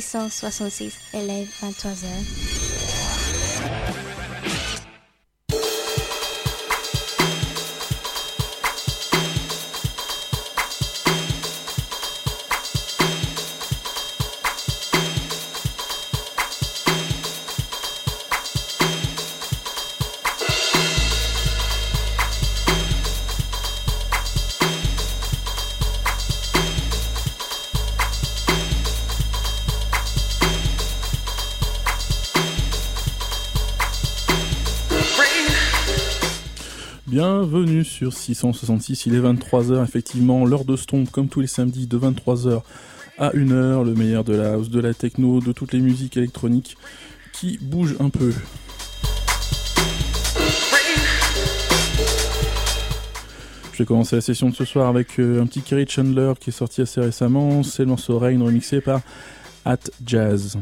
666 élèves 23 heures. Sur 666, il est 23h, effectivement, l'heure de Stomp, comme tous les samedis, de 23h à 1h, le meilleur de la house, de la techno, de toutes les musiques électroniques qui bougent un peu. Je vais commencer la session de ce soir avec euh, un petit Kerry Chandler qui est sorti assez récemment, c'est le morceau Rain remixé par At Jazz.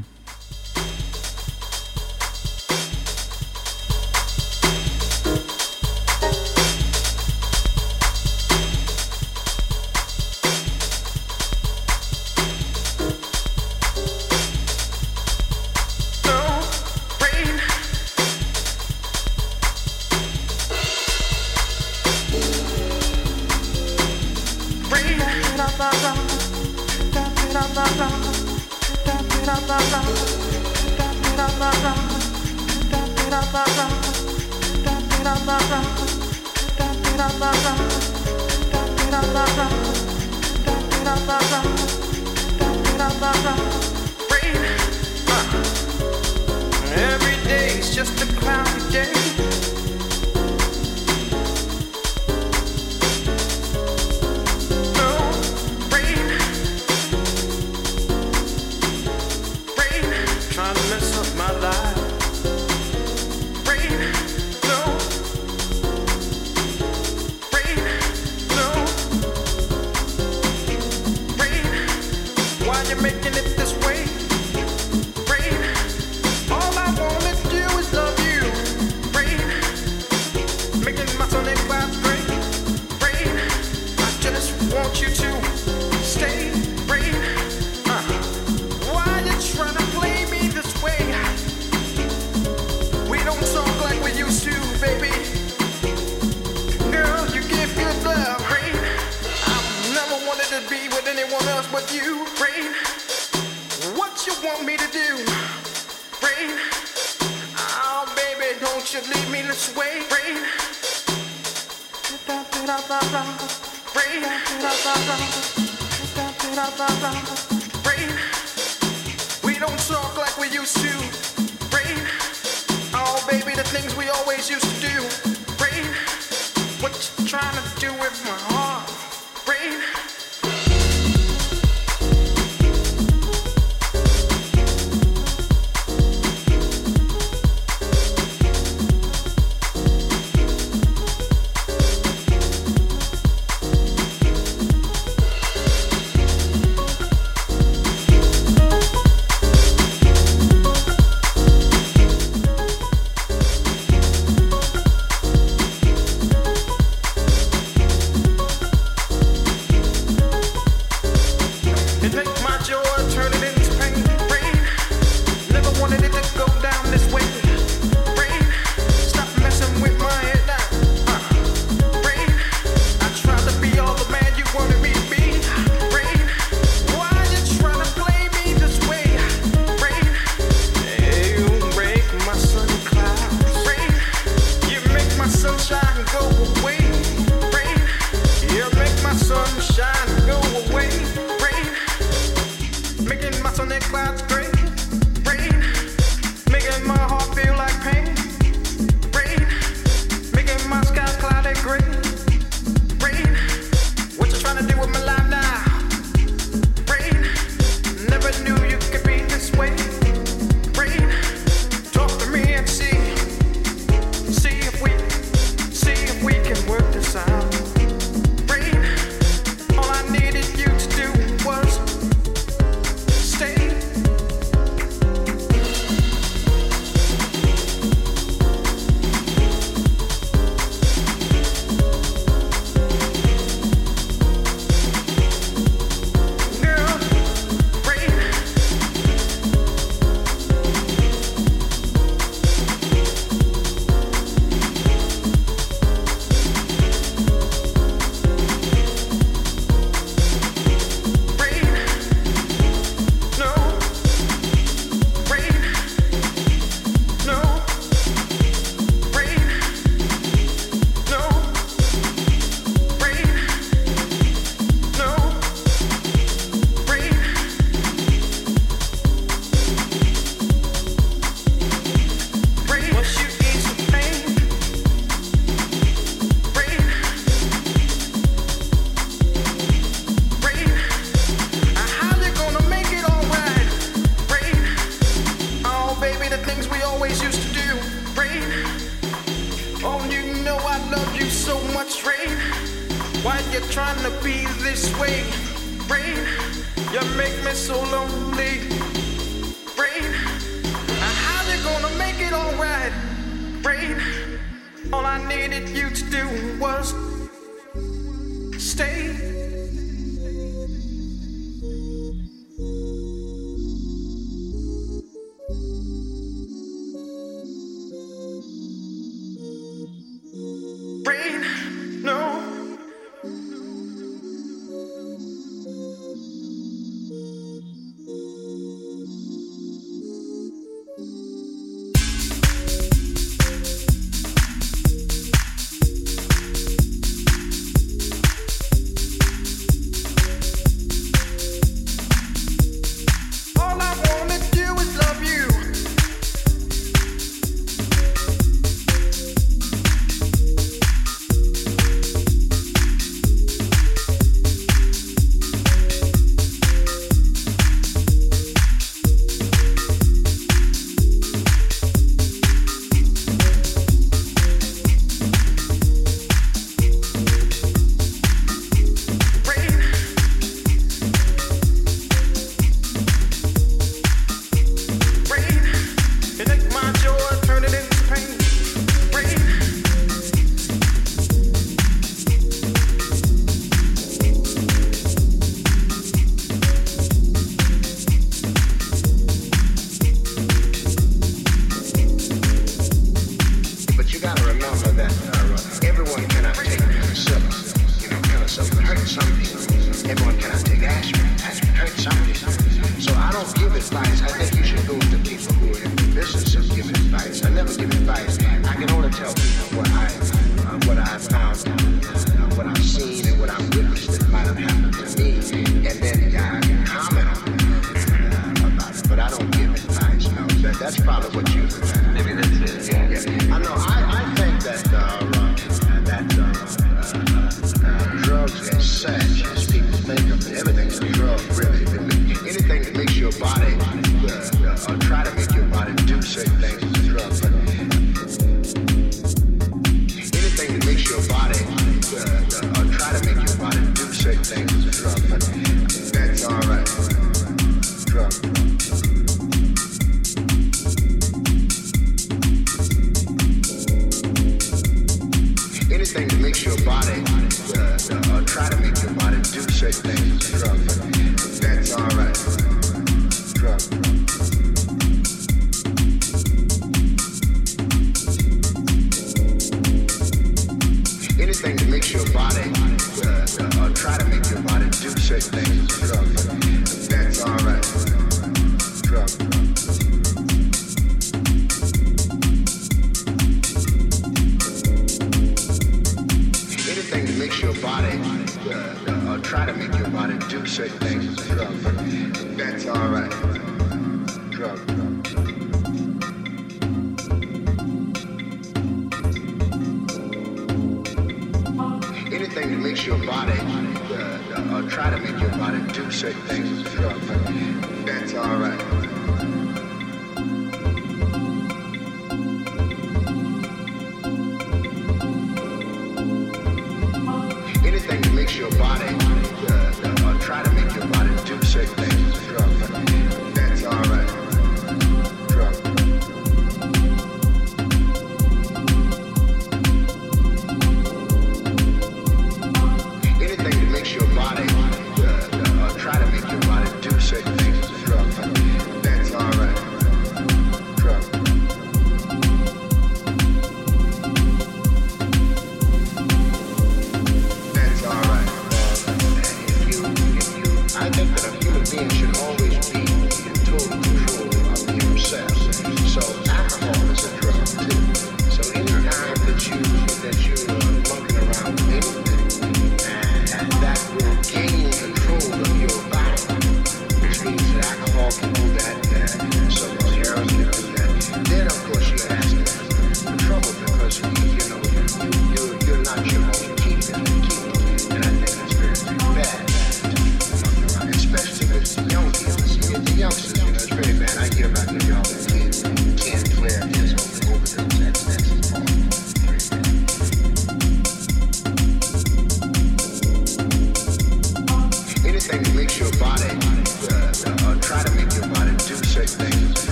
Maybe this.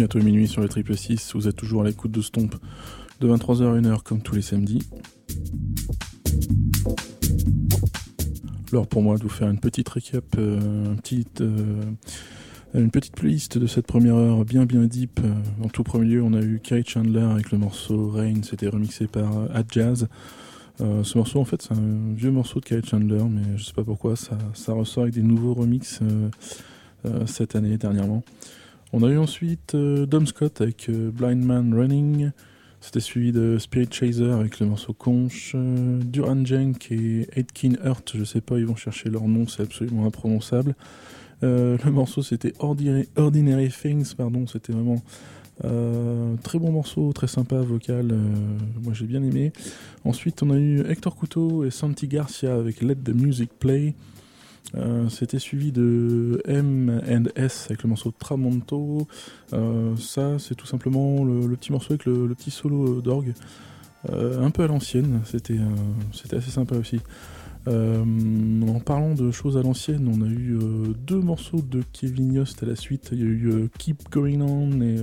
Bientôt minuit sur le triple 6, vous êtes toujours à l'écoute de Stomp de 23h à 1h comme tous les samedis. Alors pour moi de vous faire une petite récap, euh, euh, une petite playlist de cette première heure bien bien deep. En tout premier lieu, on a eu Kerry Chandler avec le morceau Rain, c'était remixé par euh, Ad Jazz. ce morceau, en fait, c'est un vieux morceau de Kerry Chandler, mais je sais pas pourquoi, ça, ça ressort avec des nouveaux remixes cette année, dernièrement. On a eu ensuite Dom Scott avec Blind Man Running. C'était suivi de Spirit Chaser avec le morceau Conch, euh, Duran Jenk et Aitken Hurt, je sais pas, ils vont chercher leur nom, c'est absolument imprononçable. Euh, le morceau c'était Ordinary, Things, pardon, c'était vraiment euh, très bon morceau, très sympa, vocal, moi j'ai bien aimé. Ensuite on a eu Hector Couto et Santi Garcia avec Let the Music Play. Euh, c'était suivi de M S avec le morceau Tramonto. Euh, ça, c'est tout simplement le, petit morceau avec le, petit solo d'orgue. Euh, un peu à l'ancienne, c'était c'était assez sympa aussi. en parlant de choses à l'ancienne, on a eu deux morceaux de Kevin Yost à la suite. Il y a eu Keep Going On et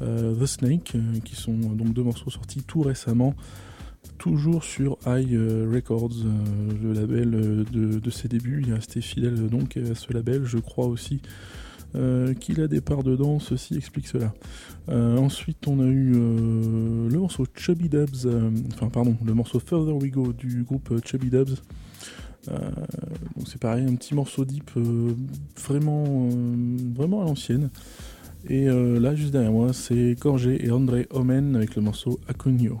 The Snake, qui sont donc deux morceaux sortis tout récemment toujours sur High euh, Records, euh, le label euh, de, ses débuts. Il est resté fidèle donc à ce label, je crois aussi. qu'il a des parts dedans, ceci explique cela. ensuite, on a eu le morceau Chubby Dubs, enfin pardon, le morceau Further We Go du groupe Chubby Dubs. donc c'est pareil, un petit morceau deep vraiment, vraiment à l'ancienne. Et là, juste derrière moi, c'est Gorgé et André Omen avec le morceau Acunio.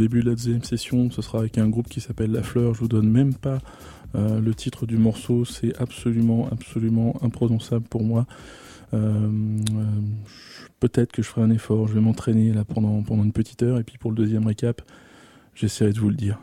début de la deuxième session, ce sera avec un groupe qui s'appelle La Fleur. Je vous donne même pas euh, le titre du morceau, c'est absolument, absolument imprononçable pour moi. Euh, euh, peut-être que je ferai un effort, je vais m'entraîner là pendant, pendant une petite heure, et puis pour le deuxième récap, j'essaierai de vous le dire.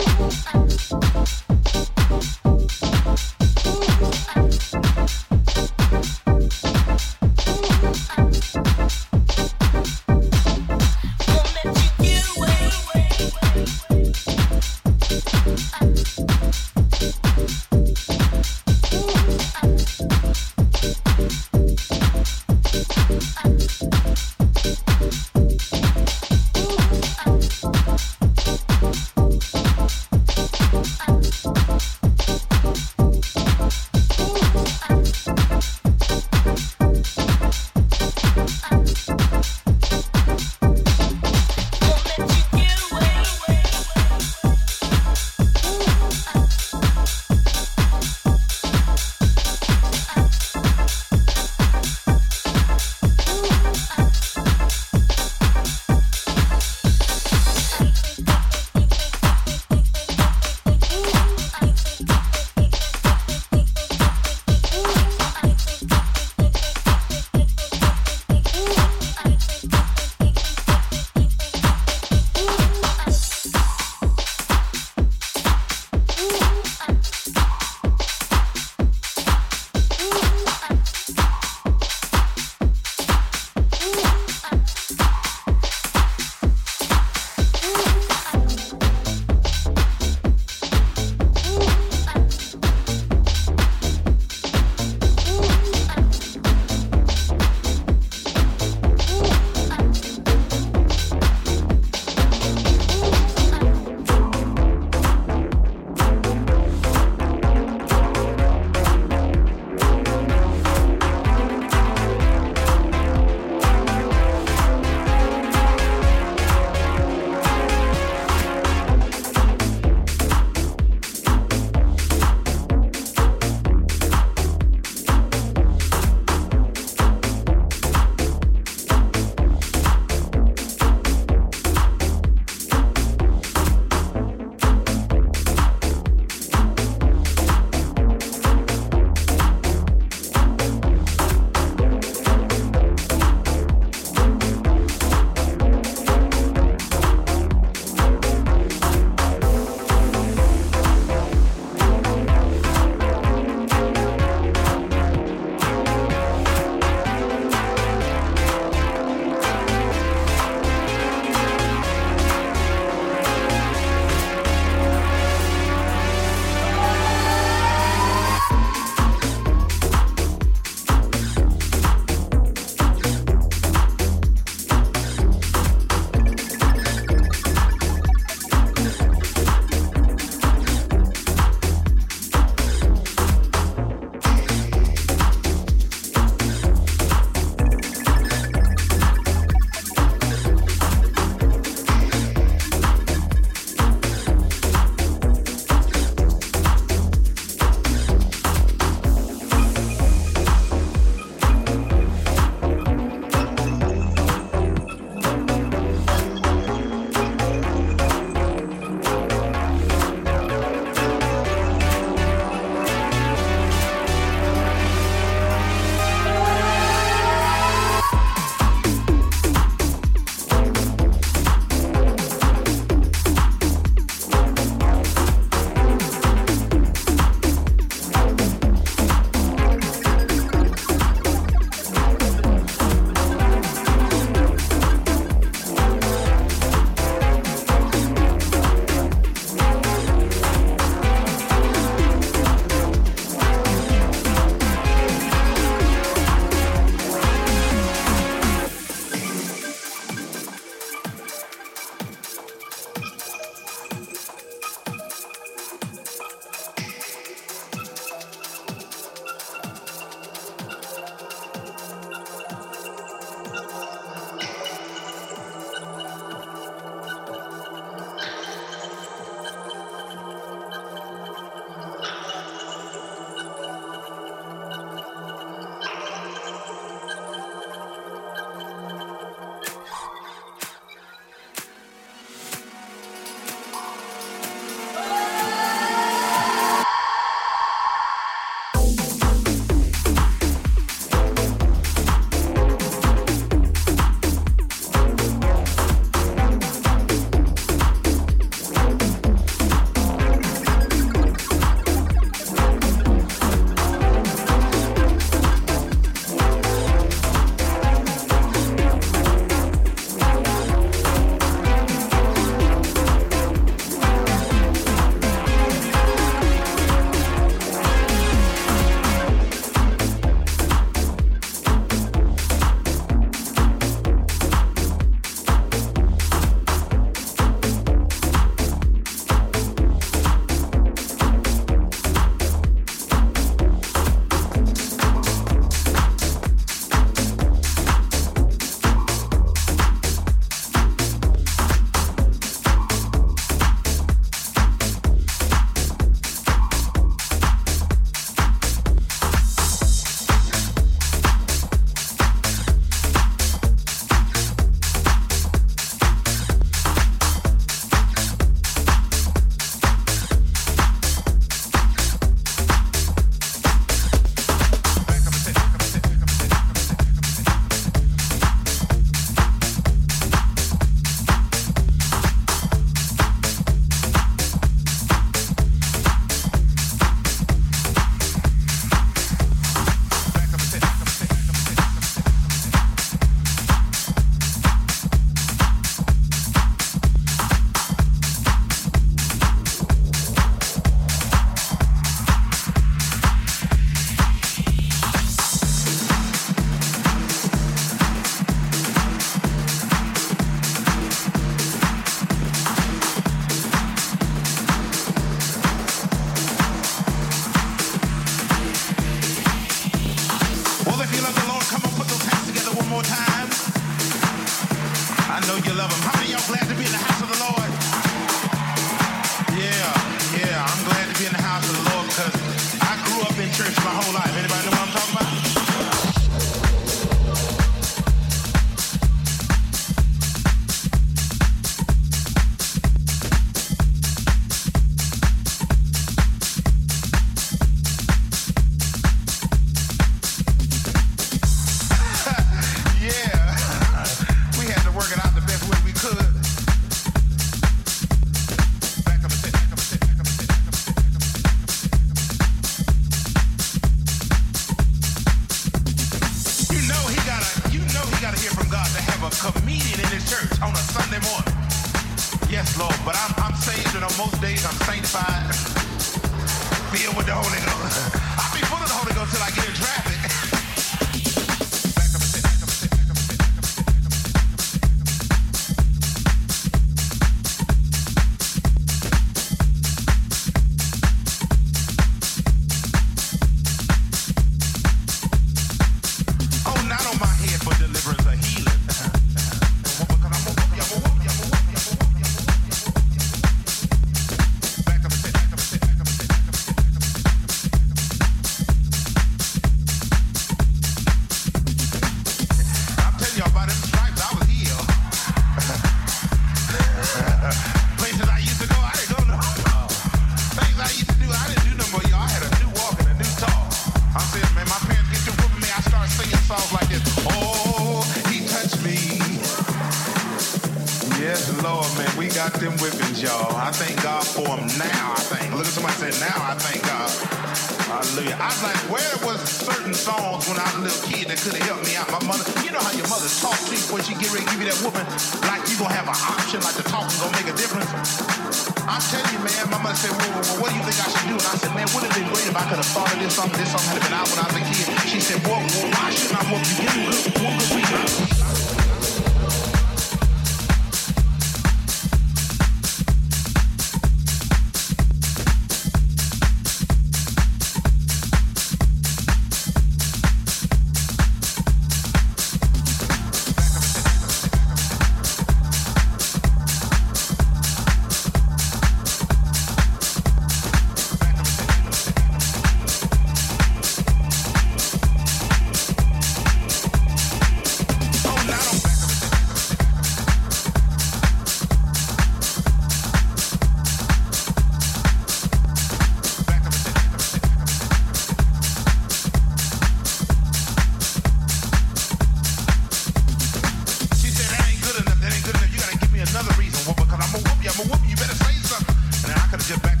your back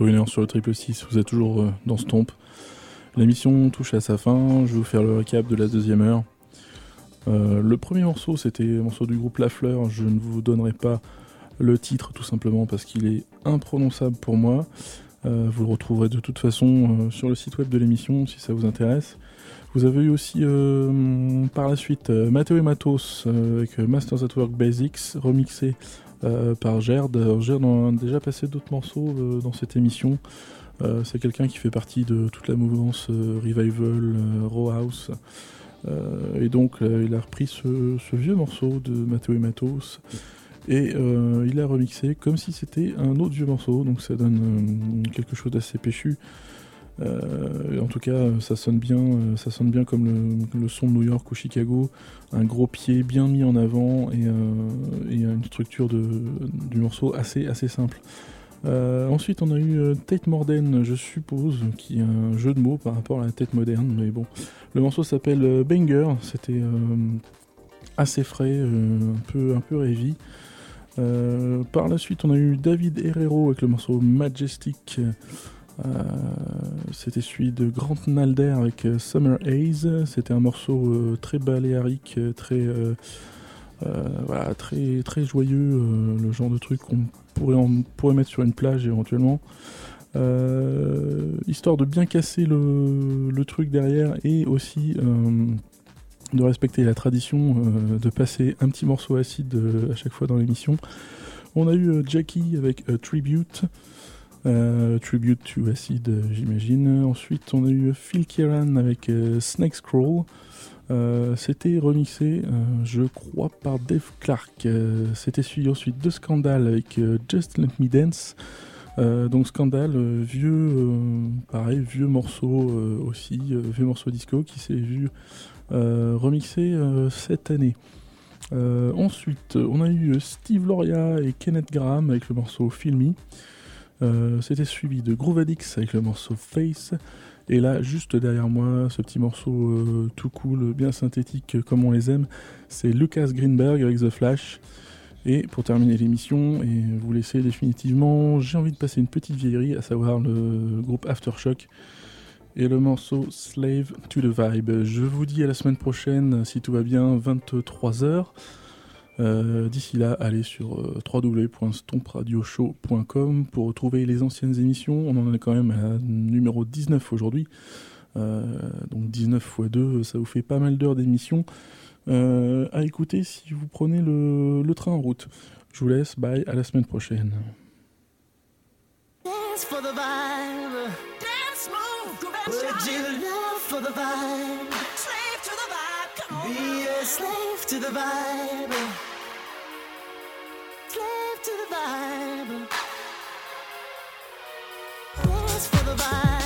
Une heure sur le triple 6, vous êtes toujours euh, dans ce tombe. L'émission touche à sa fin, je vais vous faire le récap de la deuxième heure. Euh, le premier morceau, c'était un morceau du groupe La Fleur. Je ne vous donnerai pas le titre tout simplement parce qu'il est imprononçable pour moi. Euh, vous le retrouverez de toute façon sur le site web de l'émission si ça vous intéresse. Vous avez eu aussi par la suite Matteo et Matos avec Masters at Work Basics remixé par Gerd. Gerd a déjà passé d'autres morceaux dans cette émission. Euh, c'est quelqu'un qui fait partie de toute la mouvance euh, Revival, euh, Raw House. et donc il a repris ce, vieux morceau de Matteo et Matos et il l'a remixé comme si c'était un autre vieux morceau, donc ça donne quelque chose d'assez péchu. En tout cas, ça sonne bien, ça sonne bien comme le, son de New York ou Chicago, un gros pied bien mis en avant et, une structure du morceau assez assez simple. Euh, ensuite, on a eu euh, Tate Morden, je suppose, qui est un jeu de mots par rapport à la tête moderne, mais bon. Le morceau s'appelle euh, Banger, c'était assez frais, un peu, un peu par la suite, on a eu David Herrero avec le morceau Majestic. C'était celui de Grant Nalder avec Summer Haze. C'était un morceau très baléarique, très, joyeux, le genre de truc qu'on pourrait, mettre sur une plage éventuellement. Euh, histoire de bien casser le, truc derrière et aussi euh, de respecter la tradition euh, de passer un petit morceau acide à chaque fois dans l'émission. On a eu Jackie avec Tribute. Tribute to Acid, j'imagine. Ensuite, on a eu Phil Kieran avec Snake Scroll. Euh, c'était remixé, euh, je crois, par Dave Clark. Euh, c'était suivi ensuite de Scandal avec Just Let Me Dance. donc Scandal, vieux, pareil, vieux morceau aussi, vieux morceau disco qui s'est vu remixé cette année. ensuite, on a eu Steve Loria et Kenneth Graham avec le morceau Filmy. C'était suivi de Groove Addicts avec le morceau Face. Et là, juste derrière moi, ce petit morceau euh, tout cool, bien synthétique euh, comme on les aime, c'est Lucas Greenberg avec The Flash. Et pour terminer l'émission et vous laisser définitivement, j'ai envie de passer une petite vieillerie, à savoir le groupe Aftershock et le morceau Slave to the Vibe. Je vous dis à la semaine prochaine, si tout va bien, 23h. Euh, d'ici là, allez sur euh, www.stompradioshow.com pour retrouver les anciennes émissions. On en est quand même à numéro 19 aujourd'hui. Euh, donc 19 x 2, ça vous fait pas mal d'heures d'émission à écouter si vous prenez le, le, train en route. Je vous laisse, bye, à la semaine prochaine. Dance for the vibe. Dance for the vibe? Slave to the vibe. Come on. Be a slave to the vibe. To the vibe. Dance for the vibe.